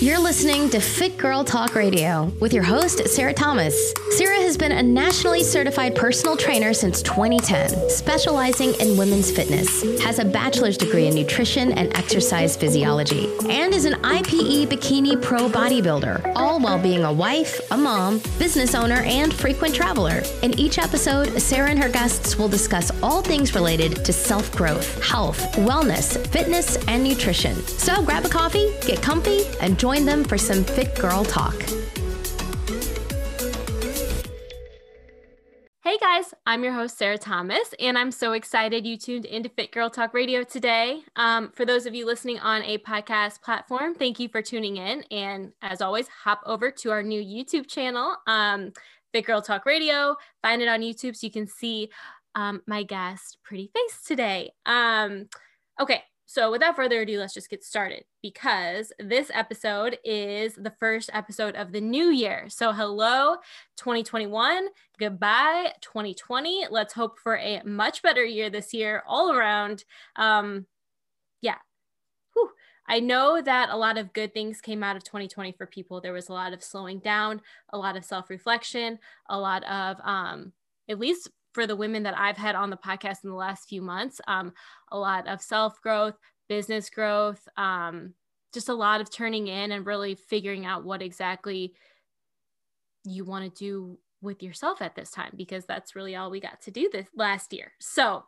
You're listening to Fit Girl Talk Radio with your host, Sarah Thomas. Sarah has been a nationally certified personal trainer since 2010, specializing in women's fitness, has a bachelor's degree in nutrition and exercise physiology, and is an IPE Bikini Pro bodybuilder, all while being a wife, a mom, business owner, and frequent traveler. In each episode, Sarah and her guests will discuss all things related to self growth, health, wellness, fitness, and nutrition. So grab a coffee, get comfy, and join join them for some Fit Girl Talk. Hey guys, I'm your host, Sarah Thomas, and I'm so excited you tuned into Fit Girl Talk Radio today. Um, for those of you listening on a podcast platform, thank you for tuning in. And as always, hop over to our new YouTube channel, um, Fit Girl Talk Radio. Find it on YouTube so you can see um, my guest pretty face today. Um, okay, so, without further ado, let's just get started because this episode is the first episode of the new year. So, hello, 2021. Goodbye, 2020. Let's hope for a much better year this year, all around. Um, yeah. Whew. I know that a lot of good things came out of 2020 for people. There was a lot of slowing down, a lot of self reflection, a lot of, um, at least for the women that I've had on the podcast in the last few months. Um, a lot of self growth, business growth, um, just a lot of turning in and really figuring out what exactly you want to do with yourself at this time because that's really all we got to do this last year. So,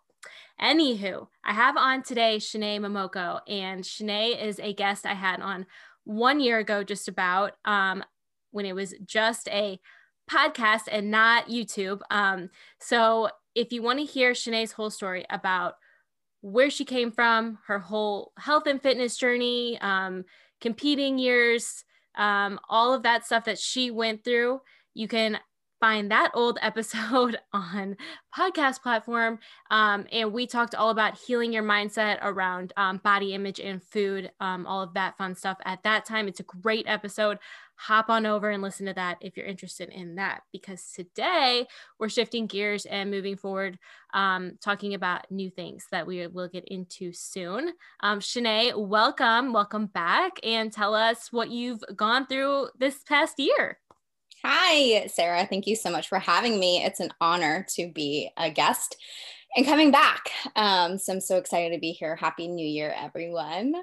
anywho, I have on today Shanae Momoko, and Shanae is a guest I had on one year ago, just about um, when it was just a podcast and not YouTube. Um, so if you want to hear Shanae's whole story about where she came from, her whole health and fitness journey, um, competing years, um, all of that stuff that she went through, you can find that old episode on podcast platform. Um, and we talked all about healing your mindset around um, body image and food um, all of that fun stuff at that time. It's a great episode hop on over and listen to that if you're interested in that because today we're shifting gears and moving forward um, talking about new things that we will get into soon um, shanae welcome welcome back and tell us what you've gone through this past year Hi, Sarah. Thank you so much for having me. It's an honor to be a guest and coming back. Um, so I'm so excited to be here. Happy New Year, everyone.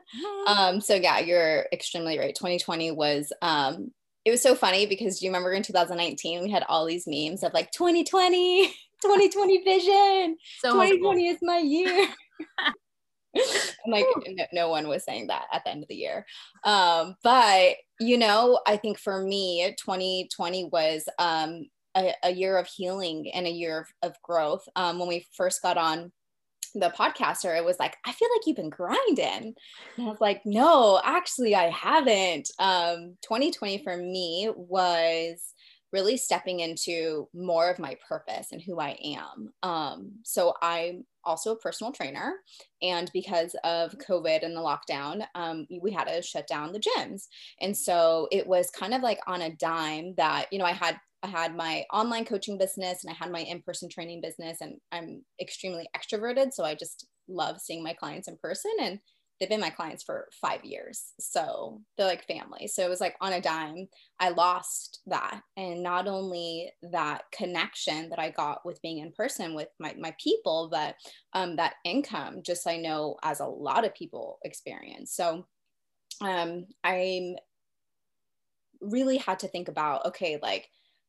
Um, so yeah, you're extremely right. 2020 was um, it was so funny because do you remember in 2019 we had all these memes of like 2020, 2020 vision. So 2020 is my year. and like no, no, one was saying that at the end of the year um, but you know i think for me 2020 was um, a, a, year of healing and a year of, of growth um, when we first got on the podcaster it was like i feel like you've been grinding and i was like no actually i haven't um, 2020 for me was really stepping into more of my purpose and who I am. Um, so I'm also a personal trainer. And because of COVID and the lockdown, um, we had to shut down the gyms. And so it was kind of like on a dime that, you know, I had I had my online coaching business and I had my in-person training business and I'm extremely extroverted so I just love seeing my clients in person and they've been my clients for five years. So they're like family. So it was like on a dime, I lost that. And not only that connection that I got with being in person with my, my people, but um, that income, just I know as a lot of people experience. So um, I'm really had to think about, okay, like,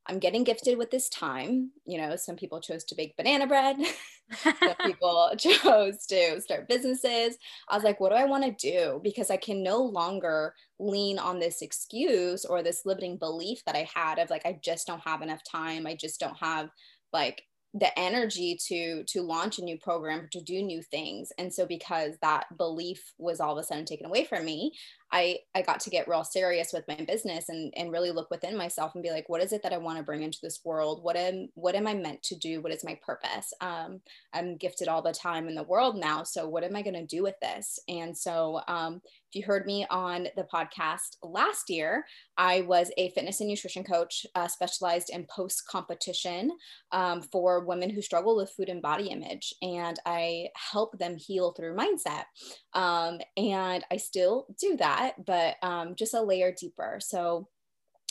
I'm getting gifted with this time. You know, some people chose to bake banana bread, some people chose to start businesses. I was like, what do I want to do? Because I can no longer lean on this excuse or this limiting belief that I had of like, I just don't have enough time. I just don't have like the energy to to launch a new program to do new things and so because that belief was all of a sudden taken away from me i i got to get real serious with my business and and really look within myself and be like what is it that i want to bring into this world what am what am i meant to do what is my purpose um, i'm gifted all the time in the world now so what am i going to do with this and so um, if you heard me on the podcast last year, I was a fitness and nutrition coach uh, specialized in post competition um, for women who struggle with food and body image. And I help them heal through mindset. Um, and I still do that that, but um, just a layer deeper. So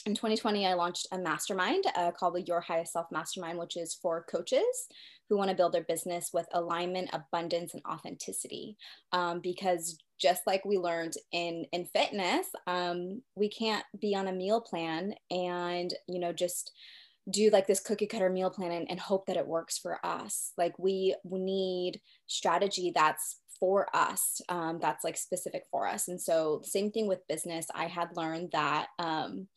in 2020, I launched a mastermind uh, called the Your Highest Self Mastermind, which is for coaches who want to build their business with alignment, abundance, and authenticity. Um, because just like we learned in in fitness, um, we can't be on a meal plan and you know just do like this cookie cutter meal plan and, and hope that it works for us. Like we, we need strategy that's for us um, that's like specific for us. And so same thing with business. I had learned that um,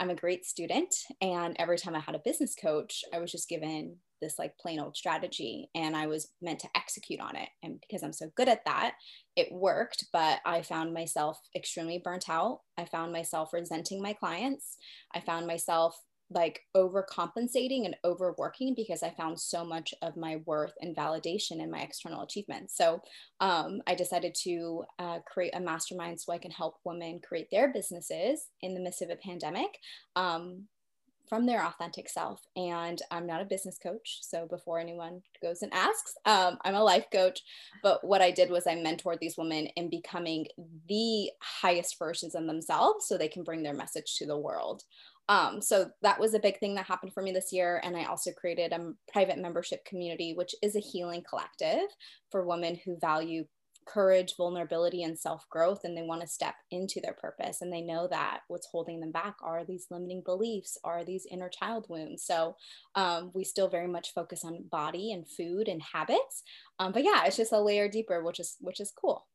i'm a great student and every time i had a business coach i was just given this like plain old strategy and i was meant to execute on it. And because i'm so good at that it worked but i found myself extremely burnt out. I found myself resenting my clients. I found myself like overcompensating and overworking because I found so much of my worth and validation in my external achievements. So um, I decided to uh, create a mastermind so I can help women create their businesses in the midst of a pandemic. Um, from their authentic self. And I'm not a business coach. So before anyone goes and asks, um, I'm a life coach. But what I did was I mentored these women in becoming the highest versions of themselves so they can bring their message to the world. Um, so that was a big thing that happened for me this year. And I also created a private membership community, which is a healing collective for women who value courage, vulnerability, and self growth. And they want to step into their purpose. And they know that what's holding them back are these limiting beliefs, are these inner child wounds. So um, we still very much focus on body and food and habits. Um, but yeah, it's just a layer deeper, which is which is cool.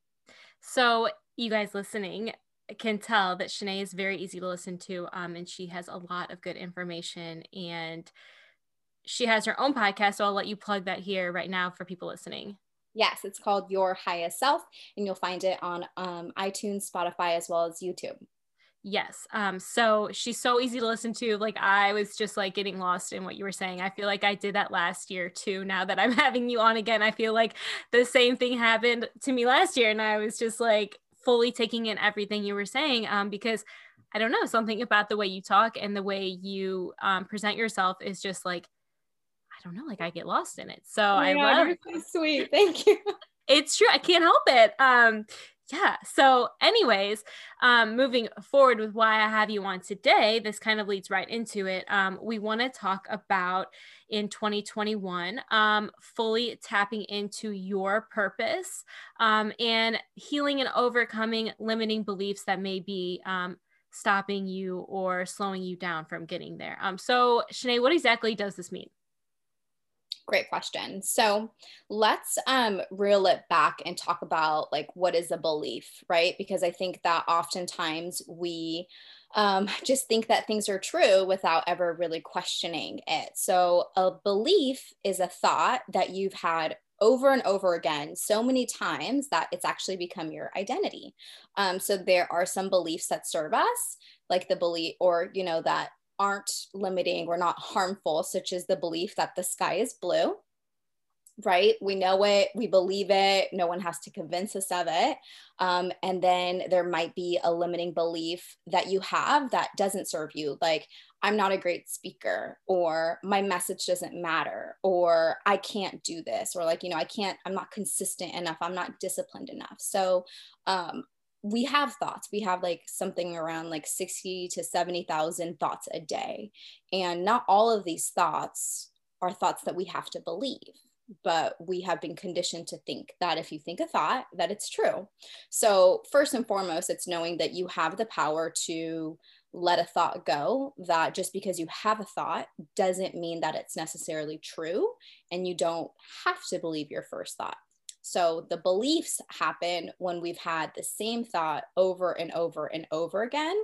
So you guys listening, can tell that Shanae is very easy to listen to, um, and she has a lot of good information. And she has her own podcast, so I'll let you plug that here right now for people listening. Yes, it's called Your Highest Self, and you'll find it on um, iTunes, Spotify, as well as YouTube. Yes. Um, so she's so easy to listen to. Like I was just like getting lost in what you were saying. I feel like I did that last year too. Now that I'm having you on again, I feel like the same thing happened to me last year. And I was just like, fully taking in everything you were saying um, because I don't know, something about the way you talk and the way you um, present yourself is just like, I don't know, like I get lost in it. So oh I God, love so sweet. Thank you. It's true. I can't help it. Um, yeah. So, anyways, um, moving forward with why I have you on today, this kind of leads right into it. Um, we want to talk about in 2021, um, fully tapping into your purpose um, and healing and overcoming limiting beliefs that may be um, stopping you or slowing you down from getting there. Um, so, Shanae, what exactly does this mean? Great question. So let's um, reel it back and talk about like what is a belief, right? Because I think that oftentimes we um, just think that things are true without ever really questioning it. So a belief is a thought that you've had over and over again so many times that it's actually become your identity. Um, so there are some beliefs that serve us, like the belief, or you know that aren't limiting or not harmful, such as the belief that the sky is blue, right? We know it, we believe it, no one has to convince us of it. Um, and then there might be a limiting belief that you have that doesn't serve you, like, I'm not a great speaker, or my message doesn't matter, or I can't do this, or like, you know, I can't, I'm not consistent enough, I'm not disciplined enough. So, um, we have thoughts we have like something around like 60 to 70,000 thoughts a day and not all of these thoughts are thoughts that we have to believe but we have been conditioned to think that if you think a thought that it's true. So first and foremost it's knowing that you have the power to let a thought go that just because you have a thought doesn't mean that it's necessarily true and you don't have to believe your first thought so the beliefs happen when we've had the same thought over and over and over again,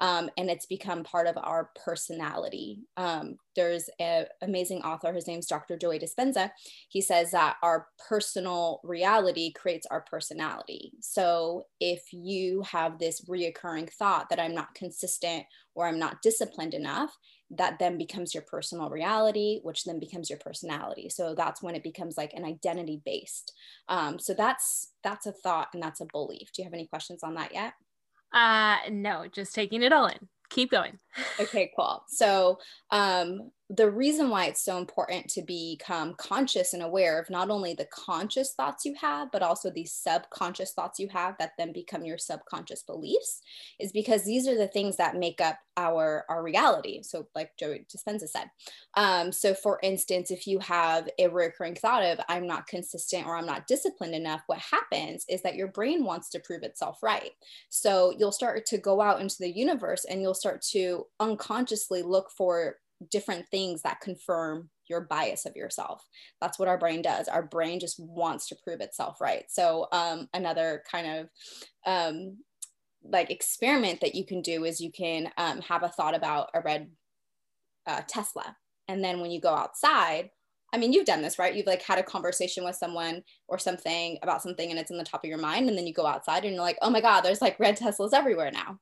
um, and it's become part of our personality. Um, there's an amazing author, his name's Dr. Joey Dispenza. He says that our personal reality creates our personality. So if you have this reoccurring thought that I'm not consistent or I'm not disciplined enough, that then becomes your personal reality, which then becomes your personality. So that's when it becomes like an identity based. Um, so that's that's a thought and that's a belief. Do you have any questions on that yet? Uh, no, just taking it all in. Keep going. Okay, cool. So, um, the reason why it's so important to become conscious and aware of not only the conscious thoughts you have, but also the subconscious thoughts you have that then become your subconscious beliefs is because these are the things that make up our, our reality. So, like Joey Dispenza said. Um, so, for instance, if you have a recurring thought of, I'm not consistent or I'm not disciplined enough, what happens is that your brain wants to prove itself right. So, you'll start to go out into the universe and you'll start to unconsciously look for different things that confirm your bias of yourself. That's what our brain does. Our brain just wants to prove itself right. So um, another kind of um, like experiment that you can do is you can um, have a thought about a red uh, Tesla, and then when you go outside. I mean, you've done this, right? You've like had a conversation with someone or something about something and it's in the top of your mind. And then you go outside and you're like, oh my God, there's like red Teslas everywhere now.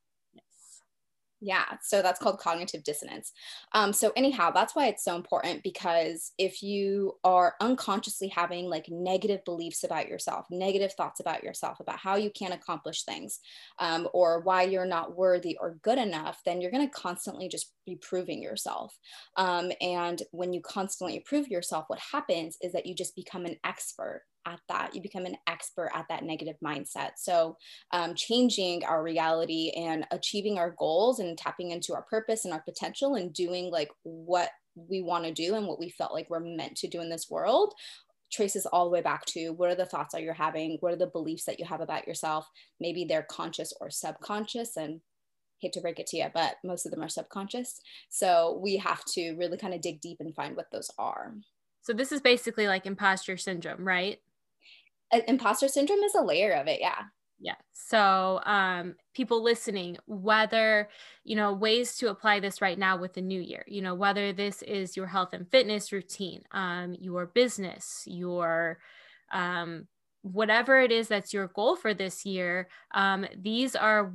Yeah, so that's called cognitive dissonance. Um, so, anyhow, that's why it's so important because if you are unconsciously having like negative beliefs about yourself, negative thoughts about yourself, about how you can't accomplish things, um, or why you're not worthy or good enough, then you're going to constantly just be proving yourself. Um, and when you constantly prove yourself, what happens is that you just become an expert at that. You become an expert at that negative mindset. So, um, changing our reality and achieving our goals and tapping into our purpose and our potential and doing like what we want to do and what we felt like we're meant to do in this world traces all the way back to what are the thoughts that you're having what are the beliefs that you have about yourself maybe they're conscious or subconscious and hate to break it to you but most of them are subconscious so we have to really kind of dig deep and find what those are so this is basically like imposter syndrome right imposter syndrome is a layer of it yeah. Yeah. So um people listening whether you know ways to apply this right now with the new year you know whether this is your health and fitness routine um your business your um whatever it is that's your goal for this year um these are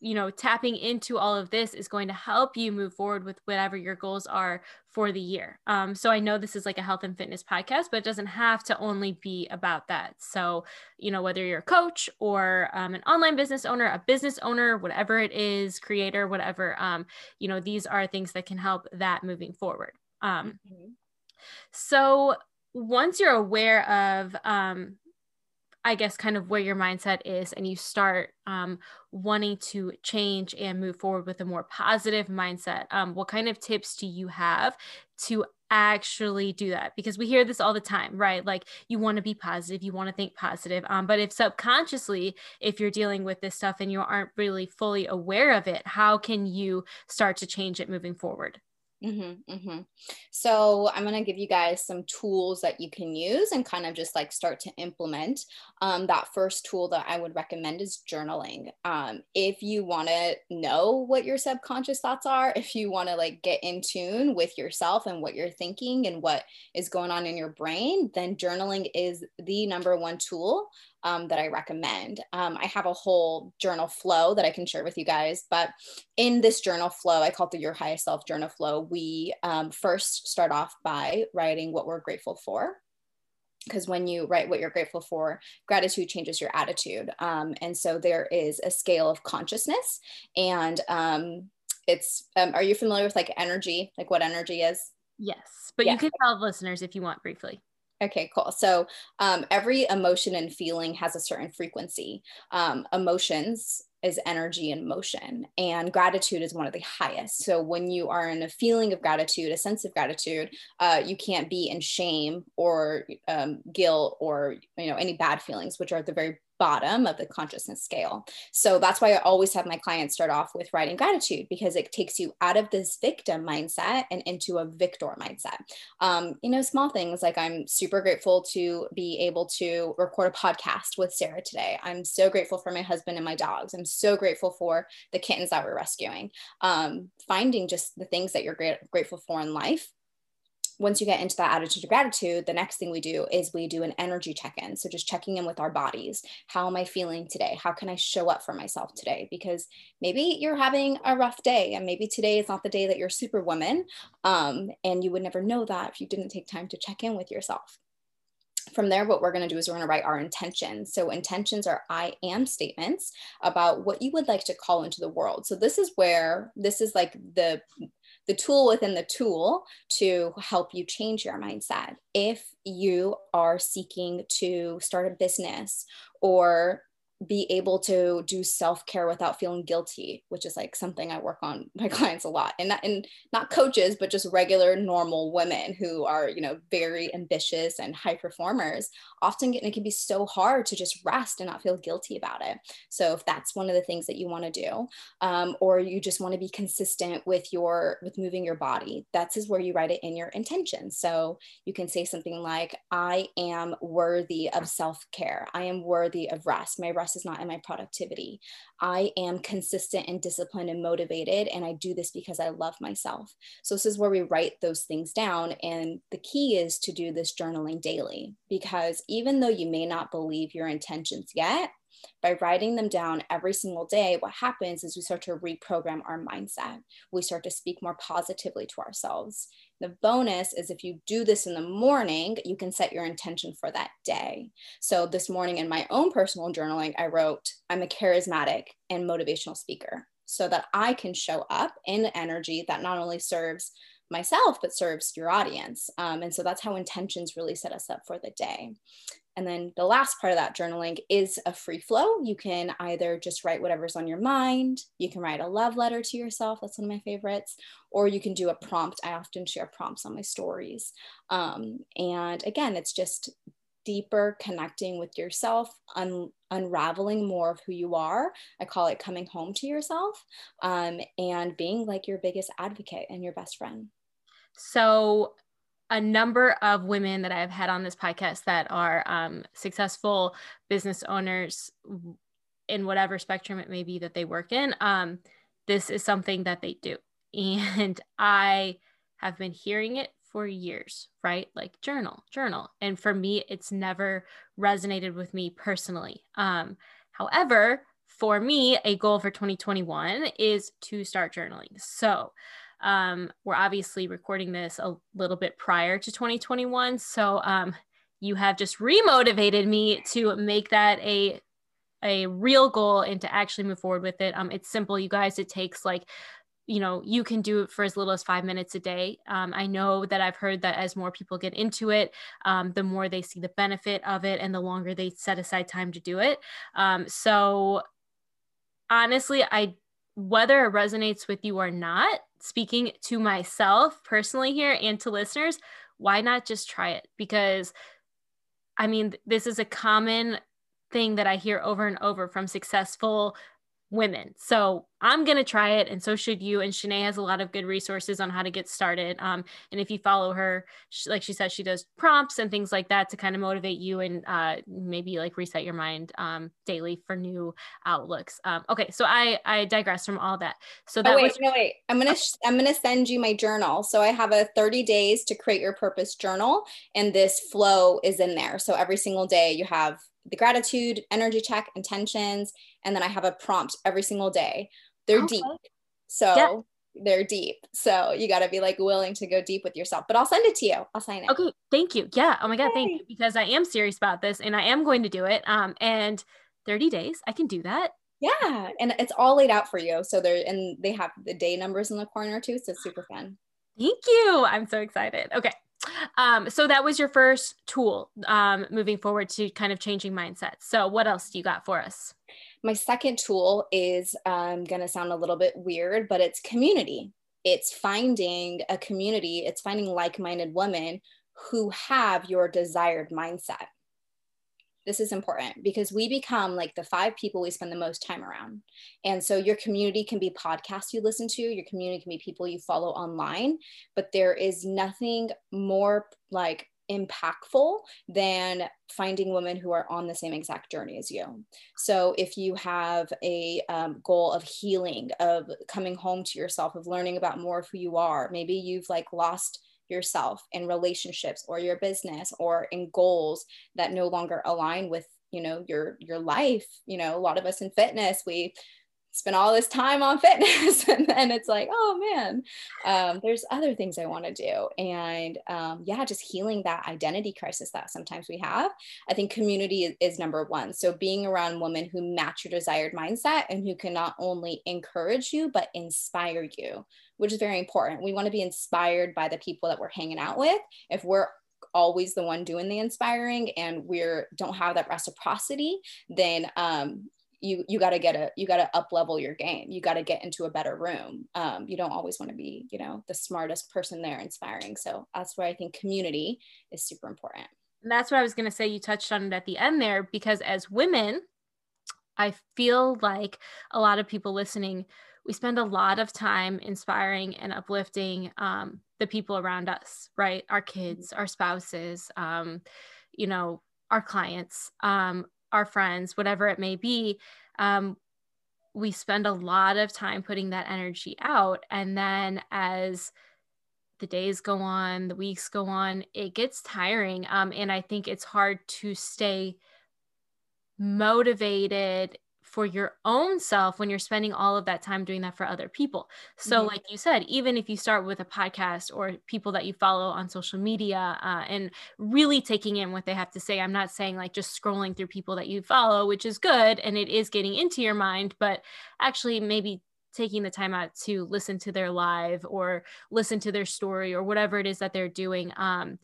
you know tapping into all of this is going to help you move forward with whatever your goals are for the year. Um, so i know this is like a health and fitness podcast but it doesn't have to only be about that. So you know whether you're a coach or um, an online business owner a business owner whatever it is creator whatever um, you know these are things that can help that moving forward. Um, mm-hmm. so once you're aware of um, I guess, kind of where your mindset is, and you start um, wanting to change and move forward with a more positive mindset, um, what kind of tips do you have to actually do that? Because we hear this all the time, right? Like you want to be positive, you want to think positive. Um, but if subconsciously, if you're dealing with this stuff and you aren't really fully aware of it, how can you start to change it moving forward? Mm-hmm, mm-hmm. So I'm going to give you guys some tools that you can use and kind of just like start to implement. Um, that first tool that I would recommend is journaling. Um, if you want to know what your subconscious thoughts are, if you want to like get in tune with yourself and what you're thinking and what is going on in your brain, then journaling is the number one tool um, that I recommend. Um, I have a whole journal flow that I can share with you guys. But in this journal flow, I call it the Your Highest Self Journal Flow. We um, first start off by writing what we're grateful for. Because when you write what you're grateful for, gratitude changes your attitude. Um, and so there is a scale of consciousness. And um, it's, um, are you familiar with like energy, like what energy is? Yes, but yeah. you can tell listeners if you want briefly. Okay, cool. So um, every emotion and feeling has a certain frequency. Um, emotions is energy and motion, and gratitude is one of the highest. So when you are in a feeling of gratitude, a sense of gratitude, uh, you can't be in shame or um, guilt or you know any bad feelings, which are at the very bottom of the consciousness scale. So that's why I always have my clients start off with writing gratitude because it takes you out of this victim mindset and into a victor mindset. Um, you know, small things like I'm super grateful to be able to record a podcast with Sarah today. I'm so grateful for my husband and my dogs. I'm so grateful for the kittens that we're rescuing. Um, finding just the things that you're great, grateful for in life once you get into that attitude of gratitude, the next thing we do is we do an energy check in. So just checking in with our bodies. How am I feeling today? How can I show up for myself today? Because maybe you're having a rough day and maybe today is not the day that you're superwoman. Um, and you would never know that if you didn't take time to check in with yourself. from there, what we're going to do is we're going to write our intentions. So, intentions are I am statements about what you would like to call into the world. So, this is where this is like the the tool within the tool to help you change your mindset. If you are seeking to start a business or be able to do self-care without feeling guilty which is like something i work on my clients a lot. And not, and not coaches but just regular normal women who are you know very ambitious and high performers often it can be so hard to just rest and not feel guilty about it. So if that's one of the things that you want to do um, or you just want to be consistent with your with moving your body that's is where you write it in your intention so you can say something like i am worthy of self-care. I am worthy of rest. My rest success is not in my productivity. I am consistent and disciplined and motivated, and I do this because I love myself. So, this is where we write those things down. And the key is to do this journaling daily because even though you may not believe your intentions yet, by writing them down every single day, what happens is we start to reprogram our mindset. We start to speak more positively to ourselves. The bonus is if you do this in the morning, you can set your intention for that day. So this morning in my own personal journaling, I wrote, I'm a charismatic and motivational speaker so that I can show up in energy that not only serves myself, but serves your audience. Um, and so that's how intentions really set us up for the day. And then the last part of that journaling is a free flow. You can either just write whatever's on your mind, you can write a love letter to yourself, that's one of my favorites, or you can do a prompt. I often share prompts on my stories. Um, and again, it's just deeper connecting with yourself, un- unraveling more of who you are. I call it coming home to yourself um, and being like your biggest advocate and your best friend. So, a number of women that I've had on this podcast that are um, successful business owners in whatever spectrum it may be that they work in. Um, this is something that they do. And I have been hearing it for years, right? Like journal, journal. And for me, it's never resonated with me personally. Um, however, for me, a goal for 2021 is to start journaling. So, um, we're obviously recording this a little bit prior to 2021. So um, you have just remotivated me to make that a a real goal and to actually move forward with it. Um, it's simple, you guys. It takes like you know you can do it for as little as five minutes a day um, i know that i've heard that as more people get into it um, the more they see the benefit of it and the longer they set aside time to do it um, so honestly i whether it resonates with you or not speaking to myself personally here and to listeners, why not just try it? Because I mean, this is a common thing that I hear over and over from successful women. So I'm going to try it, and so should you. And Shanae has a lot of good resources on how to get started. Um, and if you follow her, she, like she said, she does prompts and things like that to kind of motivate you and uh, maybe like reset your mind um, daily for new outlooks. Um, okay, so I I digress from all that. So that oh, wait, was no wait. I'm gonna sh- I'm gonna send you my journal. So I have a 30 days to create your purpose journal, and this flow is in there. So every single day you have the gratitude, energy check, intentions, and then I have a prompt every single day. They're okay. deep. So yeah. they're deep. So you got to be like willing to go deep with yourself. But I'll send it to you. I'll sign it. Okay. Thank you. Yeah. Oh my God. Yay. Thank you. Because I am serious about this and I am going to do it. Um, and 30 days, I can do that. Yeah. And it's all laid out for you. So they're, and they have the day numbers in the corner too. So it's super fun. Thank you. I'm so excited. Okay. Um, so that was your first tool um, moving forward to kind of changing mindsets. So what else do you got for us? My second tool is um, going to sound a little bit weird, but it's community. It's finding a community, it's finding like minded women who have your desired mindset this is important because we become like the five people we spend the most time around. And so your community can be podcasts you listen to, your community can be people you follow online, but there is nothing more like impactful than finding women who are on the same exact journey as you. So if you have a um, goal of healing, of coming home to yourself, of learning about more of who you are, maybe you've like lost yourself in relationships or your business or in goals that no longer align with you know your your life. You know a lot of us in fitness we spend all this time on fitness and then it's like oh man. Um, there's other things i want to do and um, yeah just healing that identity crisis that sometimes we have i think community is, is, number one. So being around women who match your desired mindset and who can not only encourage you but inspire you which is very important. We want to be inspired by the people that we're hanging out with. If we're always the one doing the inspiring and we're don't have that reciprocity then um, you you got to get a you got to up level your game. You got to get into a better room. Um, you don't always want to be you know the smartest person there inspiring. So that's where i think community is super important. And that's what i was going to say. You touched on it at the end there because as women i feel like a lot of people listening we spend a lot of time inspiring and uplifting um, the people around us right? Our kids our spouses um, you know our clients. Um, our friends, whatever it may be, um, we spend a lot of time putting that energy out. And then as the days go on, the weeks go on, it gets tiring. Um, and I think it's hard to stay motivated for your own self when you're spending all of that time doing that for other people. So, mm-hmm. like you said, even if you start with a podcast or people that you follow on social media uh, and really taking in what they have to say, I'm not saying like just scrolling through people that you follow, which is good and it is getting into your mind, but actually maybe taking the time out to listen to their live or listen to their story or whatever it is that they're doing. Um,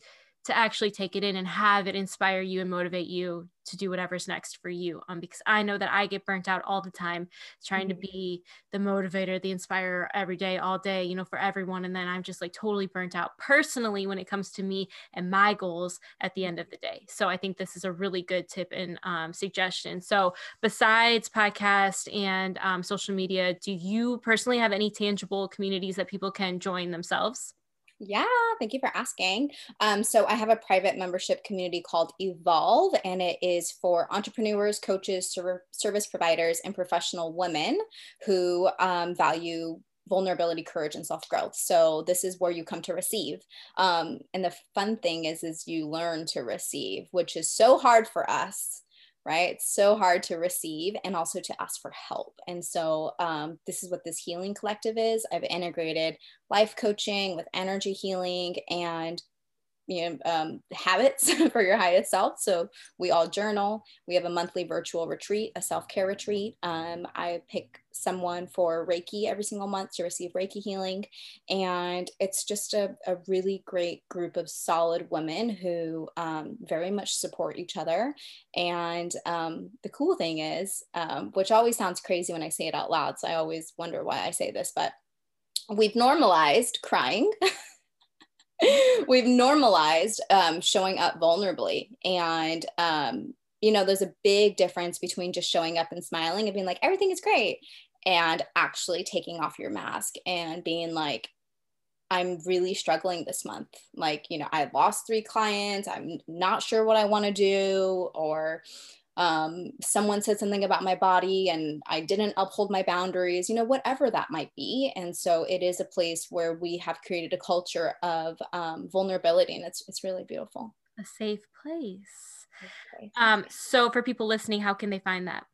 to actually take it in and have it inspire you and motivate you to do whatever's next for you um, because i know that i get burnt out all the time trying mm-hmm. to be the motivator the inspirer every day all day you know for everyone and then i'm just like totally burnt out personally when it comes to me and my goals at the end of the day. So i think this is a really good tip and um, suggestion. So besides podcast and um, social media do you personally have any tangible communities that people can join themselves yeah, thank you for asking. Um, so I have a private membership community called Evolve, and it is for entrepreneurs, coaches, ser- service providers, and professional women who um, value vulnerability courage and self-growth so this is where you come to receive um, and the fun thing is is you learn to receive which is so hard for us right? It's so hard to receive and also to ask for help. And so, um, this is what this healing collective is. I've integrated life coaching with energy healing and you know um, habits for your highest self. So we all journal. We have a monthly virtual retreat a self-care retreat. Um, i pick someone for reiki every single month to receive reiki healing. And it's just a, a really great group of solid women who um, very much support each other. And um, the cool thing is um, which always sounds crazy when i say it out loud so i always wonder why i say this but we've normalized crying we've normalized um, showing up vulnerably. And um, you know there's a big difference between just showing up and smiling and being like everything is great and actually taking off your mask and being like i'm really struggling this month. Like you know i lost three clients. I'm not sure what i want to do or um, someone said something about my body and I didn't uphold my boundaries, you know, whatever that might be. And so it is a place where we have created a culture of um, vulnerability and it's, it's really beautiful. A safe place. Okay. Um, so for people listening, how can they find that?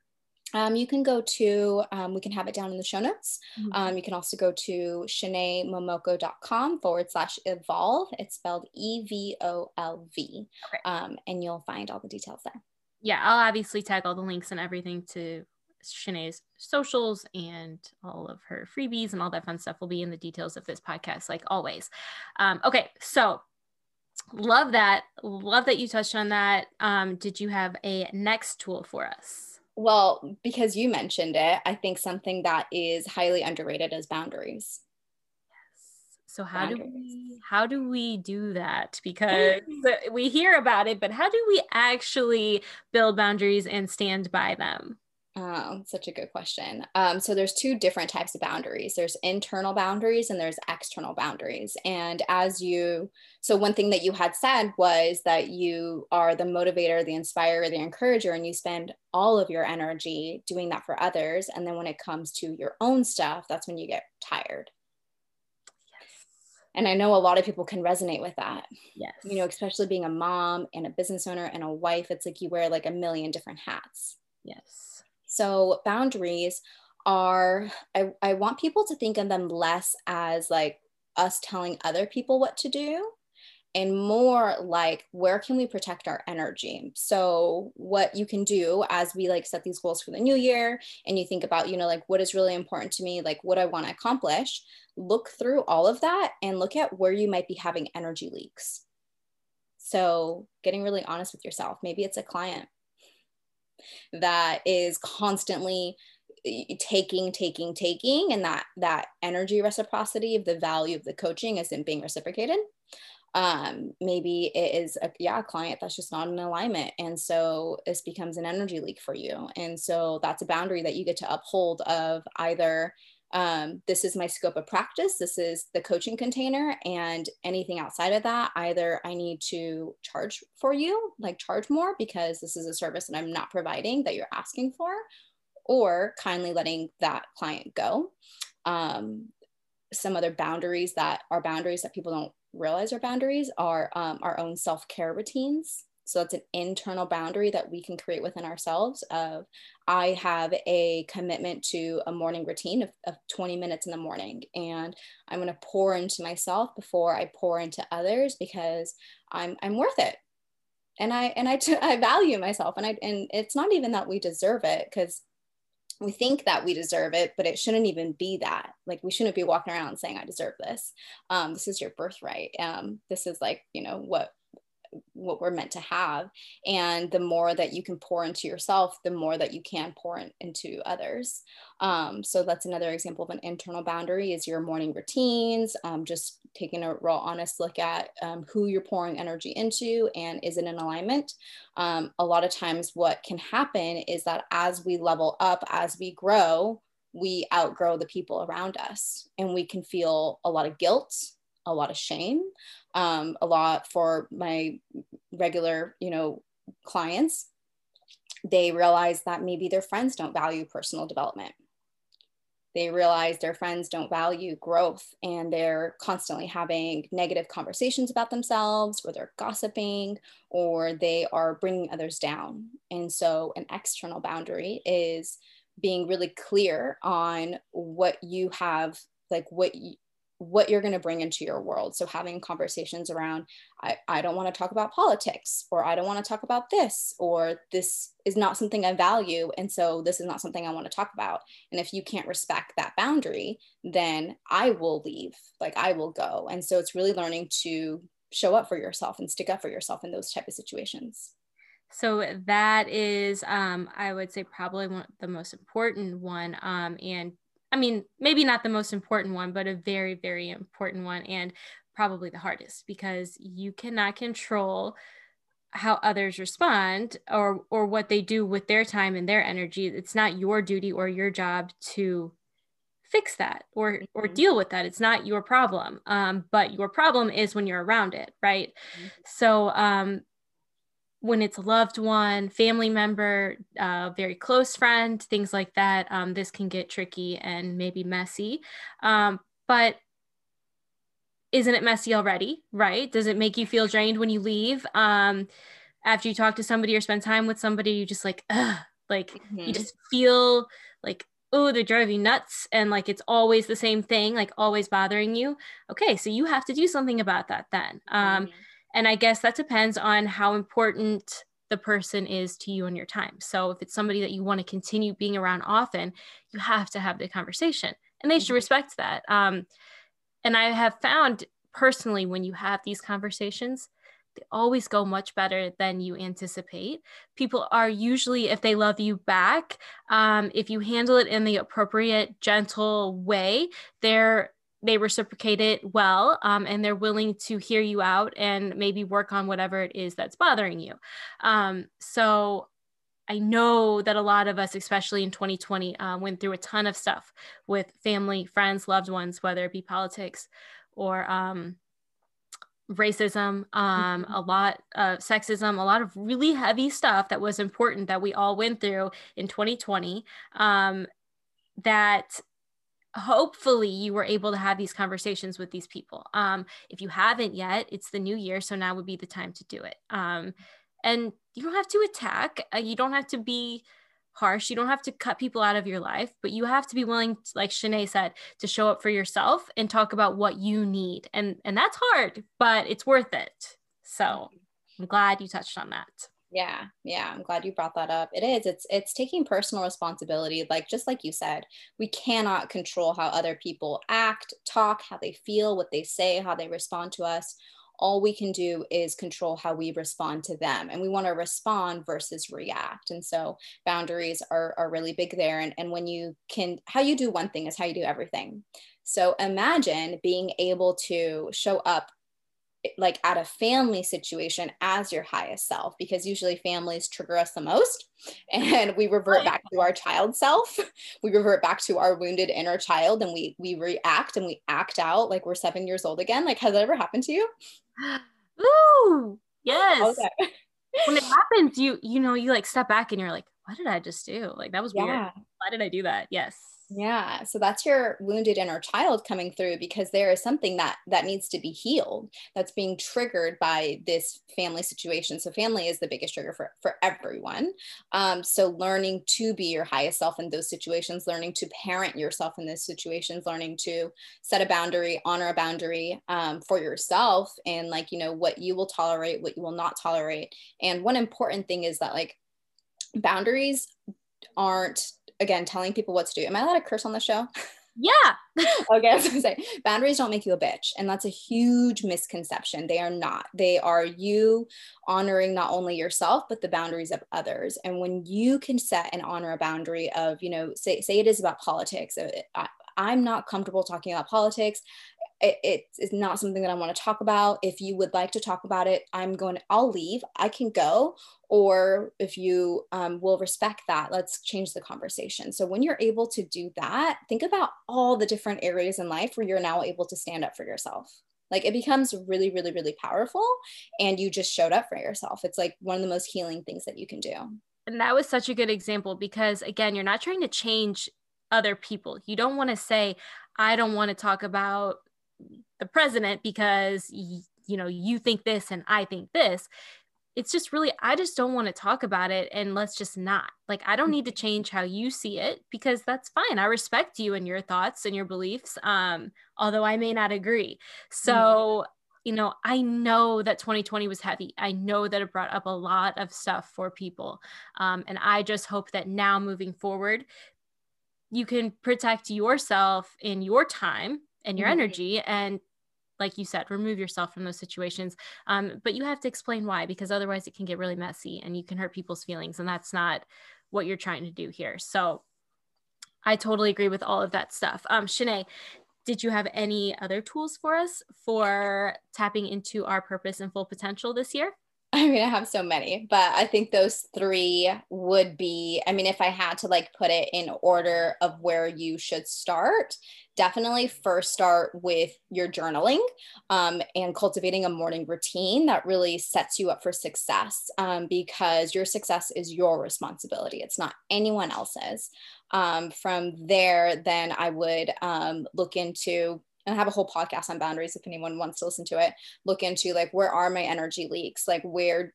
Um, you can go to, um, we can have it down in the show notes. Mm-hmm. Um, you can also go to shanaemomoko.com forward slash evolve. It's spelled E V O L V. Um, and you'll find all the details there yeah, I'll obviously tag all the links and everything to Shanae's socials and all of her freebies and all that fun stuff will be in the details of this podcast, like always. Um, okay, so love that. Love that you touched on that. Um, did you have a next tool for us? Well, because you mentioned it, I think something that is highly underrated is boundaries. So how do we how do we do that? Because we hear about it, but how do we actually build boundaries and stand by them? Oh, such a good question. Um, so there's two different types of boundaries. There's internal boundaries and there's external boundaries. And as you, so one thing that you had said was that you are the motivator, the inspirer, the encourager, and you spend all of your energy doing that for others. And then when it comes to your own stuff, that's when you get tired and i know a lot of people can resonate with that. Yes you know especially being a mom and a business owner and a wife it's like you wear like a million different hats. Yes. So boundaries are I, I want people to think of them less as like us telling other people what to do and more like where can we protect our energy? So what you can do as we like set these goals for the new year and you think about you know like what is really important to me like what i want to accomplish look through all of that and look at where you might be having energy leaks. So getting really honest with yourself maybe it's a client that is constantly eh, taking taking taking and that that energy reciprocity of the value of the coaching isn't being reciprocated um, maybe it is a yeah a client that's just not in alignment and so this becomes an energy leak for you. And so that's a boundary that you get to uphold of either um, this is my scope of practice this is the coaching container and anything outside of that either i need to charge for you like charge more because this is a service that i'm not providing that you're asking for or kindly letting that client go. Um, some other boundaries that are boundaries that people don't realize our boundaries are um, our own self-care routines. So that's an internal boundary that we can create within ourselves of i have a commitment to a morning routine of, of 20 minutes in the morning and i'm going to pour into myself before i pour into others because i'm i'm worth it. And i and I, t- I value myself and i and it's not even that we deserve it because we think that we deserve it, but it shouldn't even be that. Like we shouldn't be walking around saying, I deserve this. Um, this is your birthright. Um, this is like, you know, what what we're meant to have and the more that you can pour into yourself the more that you can pour in, into others um, so that's another example of an internal boundary is your morning routines um, just taking a real honest look at um, who you're pouring energy into and is it in alignment um, a lot of times what can happen is that as we level up as we grow we outgrow the people around us and we can feel a lot of guilt a lot of shame um, a lot for my regular, you know, clients. They realize that maybe their friends don't value personal development. They realize their friends don't value growth and they're constantly having negative conversations about themselves, or they're gossiping, or they are bringing others down. And so, an external boundary is being really clear on what you have like what you, what you're going to bring into your world. So having conversations around, I, I don't want to talk about politics, or I don't want to talk about this, or this is not something I value. And so this is not something I want to talk about. And if you can't respect that boundary, then I will leave, like I will go. And so it's really learning to show up for yourself and stick up for yourself in those type of situations. So that is, um, I would say, probably one the most important one. Um, and I mean, maybe not the most important one, but a very, very important one and probably the hardest because you cannot control how others respond or or what they do with their time and their energy. It's not your duty or your job to fix that or or mm-hmm. deal with that. It's not your problem. Um, but your problem is when you're around it, right? Mm-hmm. So um, when it's a loved one, family member, uh, very close friend, things like that, um, this can get tricky and maybe messy. Um, but isn't it messy already? Right? Does it make you feel drained when you leave? Um, after you talk to somebody or spend time with somebody, you just like, ugh, like mm-hmm. you just feel like, oh, they're driving nuts, and like it's always the same thing, like always bothering you. Okay, so you have to do something about that then. Um, mm-hmm and I guess that depends on how important the person is to you and your time. So if it's somebody that you want to continue being around often, you have to have the conversation and they should mm-hmm. respect that. Um, and I have found personally when you have these conversations, they always go much better than you anticipate. People are usually, if they love you back, um, if you handle it in the appropriate, gentle way, they're they reciprocate it well um, and they're willing to hear you out and maybe work on whatever it is that's bothering you. Um, so I know that a lot of us, especially in 2020, uh, went through a ton of stuff with family, friends, loved ones, whether it be politics or um, racism, um, mm-hmm. a lot of sexism, a lot of really heavy stuff that was important that we all went through in 2020 um, that hopefully you were able to have these conversations with these people um, if you haven't yet it's the new year so now would be the time to do it um, and you don't have to attack uh, you don't have to be harsh. You don't have to cut people out of your life, but you have to be willing, to, like Shanae said, to show up for yourself and talk about what you need. And and that's hard, but it's worth it. So I'm glad you touched on that. Yeah, yeah, I'm glad you brought that up. It is. It's it's taking personal responsibility. Like just like you said, we cannot control how other people act, talk, how they feel, what they say, how they respond to us. All we can do is control how we respond to them. And we want to respond versus react. And so boundaries are, are really big there. And, and when you can, how you do one thing is how you do everything. So imagine being able to show up like at a family situation as your highest self because usually families trigger us the most and we revert back to our child self. We revert back to our wounded inner child and we we react and we act out like we're seven years old again. Like has that ever happened to you? Ooh yes. Okay. when it happens you you know you like step back and you're like what did i just do? Like that was weird. Why did i do that? Yes yeah so that's your wounded inner child coming through because there is something that that needs to be healed that's being triggered by this family situation. So family is the biggest trigger for for everyone. Um, so learning to be your highest self in those situations learning to parent yourself in those situations learning to set a boundary honor a boundary um, for yourself and like you know what you will tolerate what you will not tolerate. And one important thing is that like boundaries aren't again telling people what to do. Am I allowed to curse on the show? Yeah. okay, I was gonna say boundaries don't make you a bitch. And that's a huge misconception. They are not. They are you honoring not only yourself, but the boundaries of others. And when you can set and honor a boundary of, you know, say, say it is about politics. Uh, I, I'm not comfortable talking about politics it, it's not something that I want to talk about. If you would like to talk about it, I'm going, I'll leave. I can go. Or if you um, will respect that, let's change the conversation. So when you're able to do that, think about all the different areas in life where you're now able to stand up for yourself. Like it becomes really, really, really powerful. And you just showed up for yourself. It's like one of the most healing things that you can do. And that was such a good example because, again, you're not trying to change other people. You don't want to say, I don't want to talk about the president because you know you think this and I think this it's just really i just don't want to talk about it and let's just not. Like i don't need to change how you see it because that's fine. I respect you and your thoughts and your beliefs um although i may not agree. So mm-hmm. you know i know that 2020 was heavy. I know that it brought up a lot of stuff for people um, and i just hope that now moving forward you can protect yourself in your time and your mm-hmm. energy and like you said remove yourself from those situations um, but you have to explain why because otherwise it can get really messy and you can hurt people's feelings and that's not what you're trying to do here. So i totally agree with all of that stuff. Um, shanae did you have any other tools for us for tapping into our purpose and full potential this year I mean, I have so many, but I think those three would be, I mean, if I had to like put it in order of where you should start, definitely first start with your journaling um, and cultivating a morning routine that really sets you up for success um, because your success is your responsibility. It's not anyone else's. Um, from there, then I would um, look into and I have a whole podcast on boundaries if anyone wants to listen to it. Look into like where are my energy leaks? Like where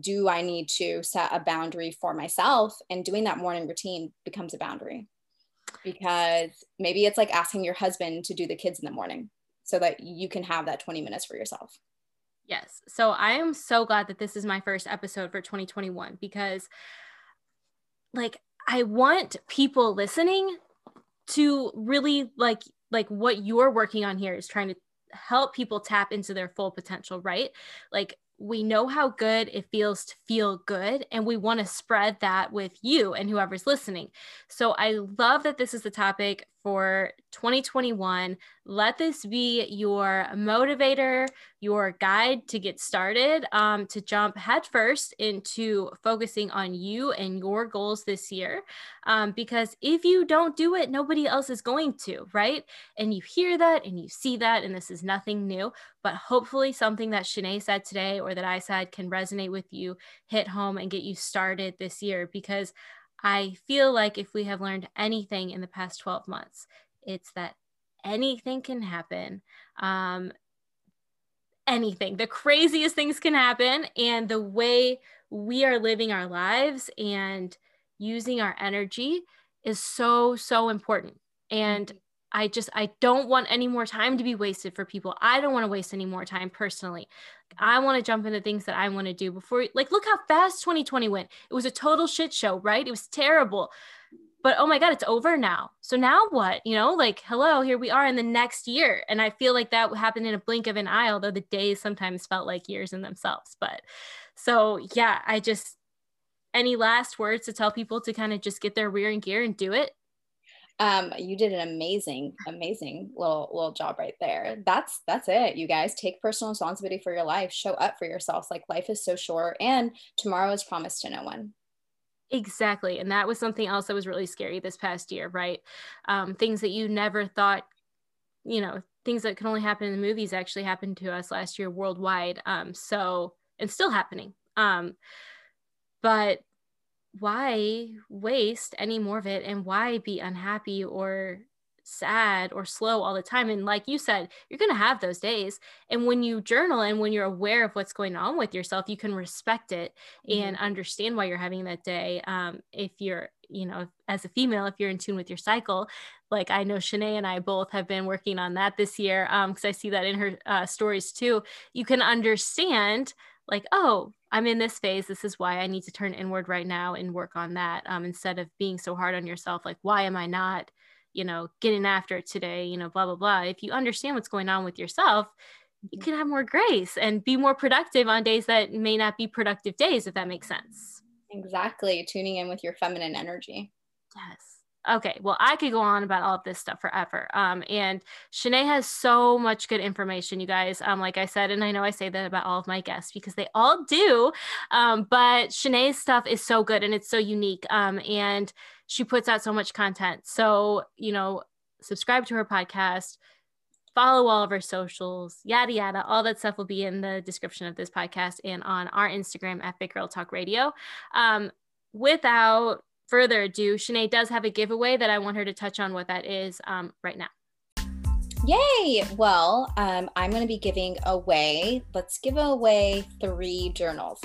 do I need to set a boundary for myself? And doing that morning routine becomes a boundary because maybe it's like asking your husband to do the kids in the morning so that you can have that 20 minutes for yourself. Yes. So I am so glad that this is my first episode for 2021 because like I want people listening to really like like what you're working on here is trying to help people tap into their full potential, right? Like we know how good it feels to feel good and we want to spread that with you and whoever's listening. So I love that this is the topic for 2021. Let this be your motivator, your guide to get started, um, to jump headfirst into focusing on you and your goals this year. Um, because if you don't do it, nobody else is going to, right? And you hear that and you see that, and this is nothing new, but hopefully something that Shanae said today or that I said can resonate with you, hit home, and get you started this year. Because I feel like if we have learned anything in the past 12 months, it's that anything can happen. Um, anything, the craziest things can happen. And the way we are living our lives and using our energy is so, so important. And mm-hmm. I just I don't want any more time to be wasted for people. I don't want to waste any more time personally. I want to jump into things that I want to do before like look how fast 2020 went. It was a total shit show, right? It was terrible. But oh my god, it's over now. So now what? You know, like hello, here we are in the next year. And I feel like that happened in a blink of an eye, although the days sometimes felt like years in themselves. But so yeah, I just any last words to tell people to kind of just get their rear in gear and do it um you did an amazing amazing little little job right there. That's that's it you guys. Take personal responsibility for your life. Show up for yourselves like life is so short and tomorrow is promised to no one. Exactly and that was something else that was really scary this past year right? Um, things that you never thought you know things that can only happen in the movies actually happened to us last year worldwide um, so and still happening. Um, but why waste any more of it and why be unhappy or sad or slow all the time? And like you said you're going to have those days. And when you journal and when you're aware of what's going on with yourself you can respect it mm-hmm. and understand why you're having that day. Um, if you're you know as a female if you're in tune with your cycle like i know Shanae and i both have been working on that this year because um, i see that in her uh, stories too you can understand like oh I'm in this phase. This is why I need to turn inward right now and work on that um, instead of being so hard on yourself. Like, why am I not, you know, getting after it today? You know, blah, blah, blah. If you understand what's going on with yourself, you can have more grace and be more productive on days that may not be productive days, if that makes sense. Exactly. Tuning in with your feminine energy. Yes okay, well, I could go on about all of this stuff forever. Um, and Shanae has so much good information, you guys. Um, like I said, and I know I say that about all of my guests because they all do. Um, but Shanae's stuff is so good and it's so unique. Um, and she puts out so much content. So, you know, subscribe to her podcast, follow all of her socials, yada yada. All that stuff will be in the description of this podcast and on our Instagram at Fit Girl Talk Radio. Um, without further ado, Shanae does have a giveaway that I want her to touch on what that is um, right now. Yay! Well, um, I'm going to be giving away, let's give away three journals.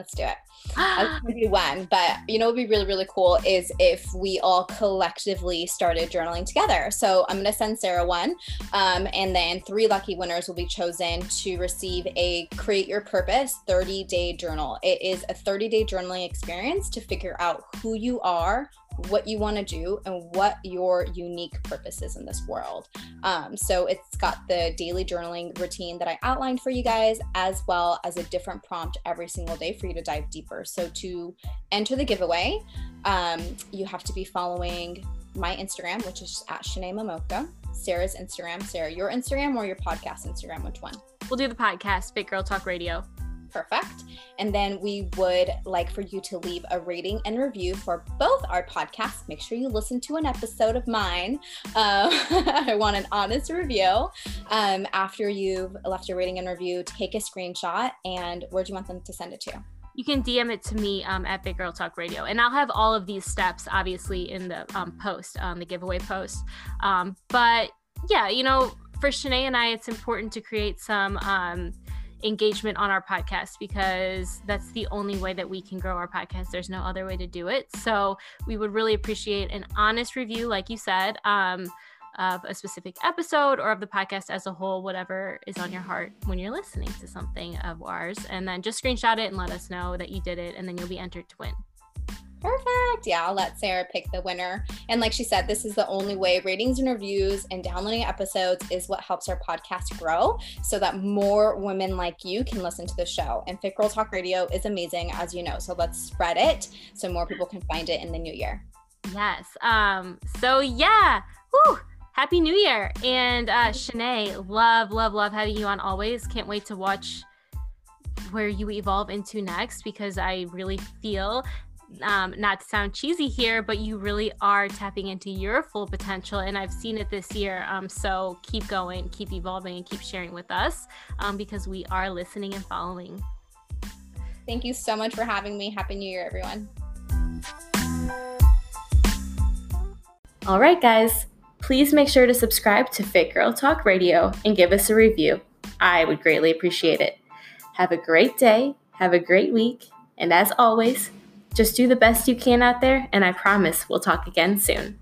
Let's do it. I was going to do one, but you know what would be really, really cool is if we all collectively started journaling together. So I'm going to send Sarah one, um, and then three lucky winners will be chosen to receive a Create Your Purpose 30 day journal. It is a 30 day journaling experience to figure out who you are, what you want to do and what your unique purpose is in this world. Um, so it's got the daily journaling routine that I outlined for you guys, as well as a different prompt every single day for you to dive deeper. So to enter the giveaway, um, you have to be following my Instagram, which is at Shanae Momoka, Sarah's Instagram. Sarah, your Instagram or your podcast Instagram? Which one? We'll do the podcast, Fit Girl Talk Radio perfect. And then we would like for you to leave a rating and review for both our podcasts. Make sure you listen to an episode of mine. Um, I want an honest review. Um, after you've left your rating and review, take a screenshot and where do you want them to send it to? you can DM it to me um, at Fit Girl Talk Radio. And I'll have all of these steps obviously in the um, post, um, the giveaway post. But yeah, you know, for Shanae and I, it's important to create some um, engagement on our podcast because that's the only way that we can grow our podcast. There's no other way to do it. So we would really appreciate an honest review, like you said, um, of a specific episode or of the podcast as a whole, whatever is on your heart when you're listening to something of ours. And then just screenshot it and let us know that you did it, and then you'll be entered to win. Perfect. Yeah, I'll let Sarah pick the winner. And like she said, this is the only way ratings and reviews and downloading episodes is what helps our podcast grow so that more women like you can listen to the show. And Fit Girl Talk Radio is amazing, as you know. So let's spread it so more people can find it in the new year. Yes. Um, so yeah. Whew. Happy New Year. And uh Shanae, love, love, love having you on always. Can't wait to watch where you evolve into next because I really feel um, not to sound cheesy here, but you really are tapping into your full potential. And I've seen it this year. Um, so keep going, keep evolving, and keep sharing with us um, because we are listening and following. Thank you so much for having me. Happy New Year, everyone. All right, guys. Please make sure to subscribe to Fit Girl Talk Radio and give us a review. I would greatly appreciate it. Have a great day, have a great week, and as always, Just do the best you can out there, and I promise we'll talk again soon.